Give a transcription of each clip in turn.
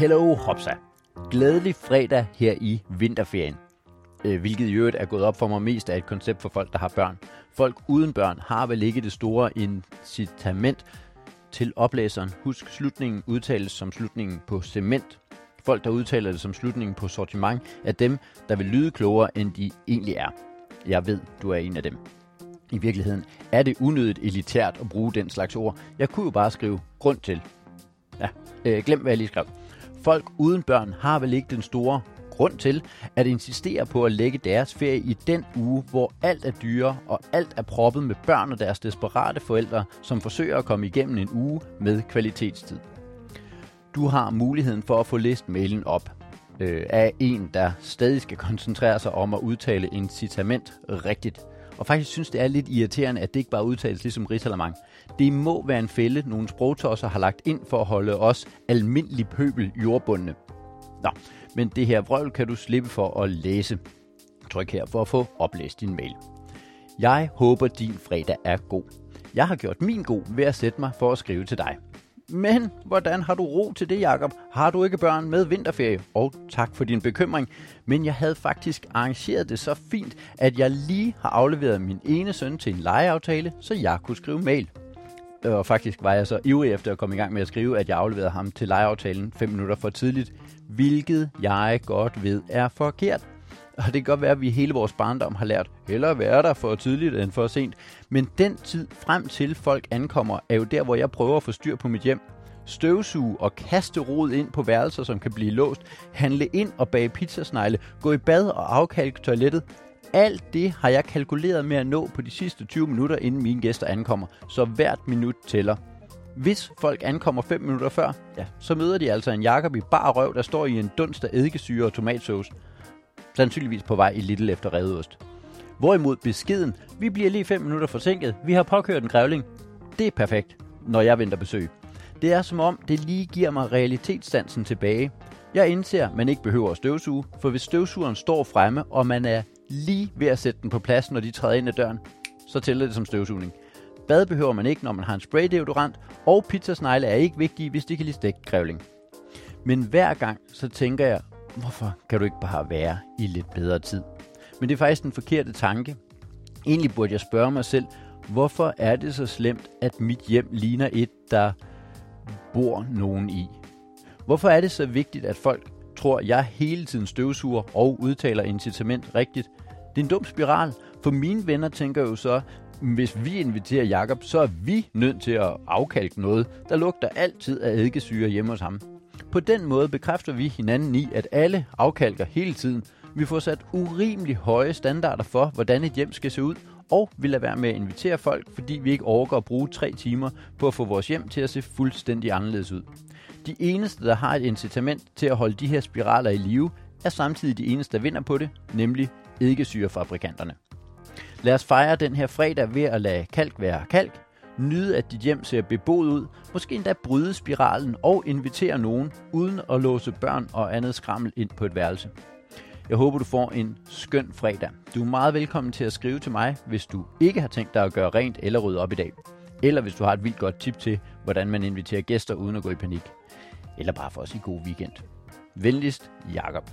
Hello Hopsa. Glædelig fredag her i vinterferien. Øh, hvilket i øvrigt er gået op for mig mest af et koncept for folk, der har børn. Folk uden børn har vel ikke det store incitament til oplæseren. Husk, slutningen udtales som slutningen på cement. Folk, der udtaler det som slutningen på sortiment, er dem, der vil lyde klogere, end de egentlig er. Jeg ved, du er en af dem. I virkeligheden er det unødigt elitært at bruge den slags ord. Jeg kunne jo bare skrive grund til. Ja, øh, glem hvad jeg lige skrev. Folk uden børn har vel ikke den store grund til at insistere på at lægge deres ferie i den uge, hvor alt er dyre og alt er proppet med børn og deres desperate forældre, som forsøger at komme igennem en uge med kvalitetstid. Du har muligheden for at få læst mailen op øh, af en, der stadig skal koncentrere sig om at udtale incitament rigtigt. Og faktisk synes, det er lidt irriterende, at det ikke bare udtales ligesom risalamang. Det må være en fælde, nogle sprogtosser har lagt ind for at holde os almindelig pøbel jordbundne. Nå, men det her vrøvl kan du slippe for at læse. Tryk her for at få oplæst din mail. Jeg håber, din fredag er god. Jeg har gjort min god ved at sætte mig for at skrive til dig. Men hvordan har du ro til det, Jakob? Har du ikke børn med vinterferie? Og tak for din bekymring. Men jeg havde faktisk arrangeret det så fint, at jeg lige har afleveret min ene søn til en legeaftale, så jeg kunne skrive mail. Og faktisk var jeg så ivrig efter at komme i gang med at skrive, at jeg afleverede ham til legeaftalen 5 minutter for tidligt, hvilket jeg godt ved er forkert. Og det kan godt være, at vi hele vores barndom har lært, hellere være der for tidligt end for sent. Men den tid frem til folk ankommer, er jo der, hvor jeg prøver at få styr på mit hjem. Støvsuge og kaste rod ind på værelser, som kan blive låst. Handle ind og bage pizzasnegle. Gå i bad og afkalke toilettet. Alt det har jeg kalkuleret med at nå på de sidste 20 minutter, inden mine gæster ankommer. Så hvert minut tæller. Hvis folk ankommer 5 minutter før, ja, så møder de altså en Jakob i bar røv, der står i en dunst af eddikesyre og tomatsauce. Sandsynligvis på vej i Little efter redeost. Hvorimod beskeden, vi bliver lige 5 minutter forsinket, vi har påkørt en grævling. Det er perfekt, når jeg venter besøg. Det er som om, det lige giver mig realitetsstansen tilbage. Jeg indser, man ikke behøver at støvsuge, for hvis støvsugeren står fremme, og man er lige ved at sætte den på plads, når de træder ind ad døren, så tæller det som støvsugning. Bad behøver man ikke, når man har en spraydeodorant, og pizzasnegle er ikke vigtige, hvis de kan lide stegt grævling. Men hver gang, så tænker jeg, hvorfor kan du ikke bare være i lidt bedre tid? Men det er faktisk den forkerte tanke. Egentlig burde jeg spørge mig selv, hvorfor er det så slemt, at mit hjem ligner et, der bor nogen i? Hvorfor er det så vigtigt, at folk tror, jeg hele tiden støvsuger og udtaler incitament rigtigt? Det er en dum spiral, for mine venner tænker jo så, hvis vi inviterer Jakob, så er vi nødt til at afkalke noget, der lugter altid af eddikesyre hjemme hos ham. På den måde bekræfter vi hinanden i, at alle afkalker hele tiden. Vi får sat urimelig høje standarder for, hvordan et hjem skal se ud, og vi lader være med at invitere folk, fordi vi ikke overgår at bruge tre timer på at få vores hjem til at se fuldstændig anderledes ud. De eneste, der har et incitament til at holde de her spiraler i live, er samtidig de eneste, der vinder på det, nemlig eddikesyrefabrikanterne. Lad os fejre den her fredag ved at lade kalk være kalk, nyde at dit hjem ser beboet ud, måske endda bryde spiralen og invitere nogen, uden at låse børn og andet skrammel ind på et værelse. Jeg håber, du får en skøn fredag. Du er meget velkommen til at skrive til mig, hvis du ikke har tænkt dig at gøre rent eller rydde op i dag. Eller hvis du har et vildt godt tip til, hvordan man inviterer gæster uden at gå i panik. Eller bare for at sige god weekend. Venligst, Jakob.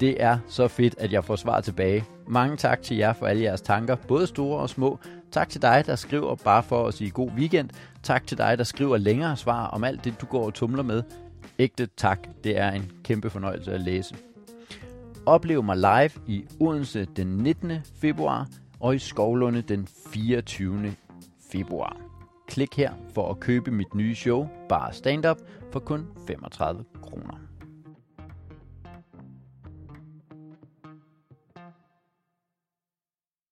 Det er så fedt, at jeg får svar tilbage. Mange tak til jer for alle jeres tanker, både store og små. Tak til dig, der skriver bare for at sige god weekend. Tak til dig, der skriver længere svar om alt det, du går og tumler med. Ægte tak. Det er en kæmpe fornøjelse at læse. Oplev mig live i Odense den 19. februar og i Skovlunde den 24. februar. Klik her for at købe mit nye show, Bare Stand Up, for kun 35 kroner.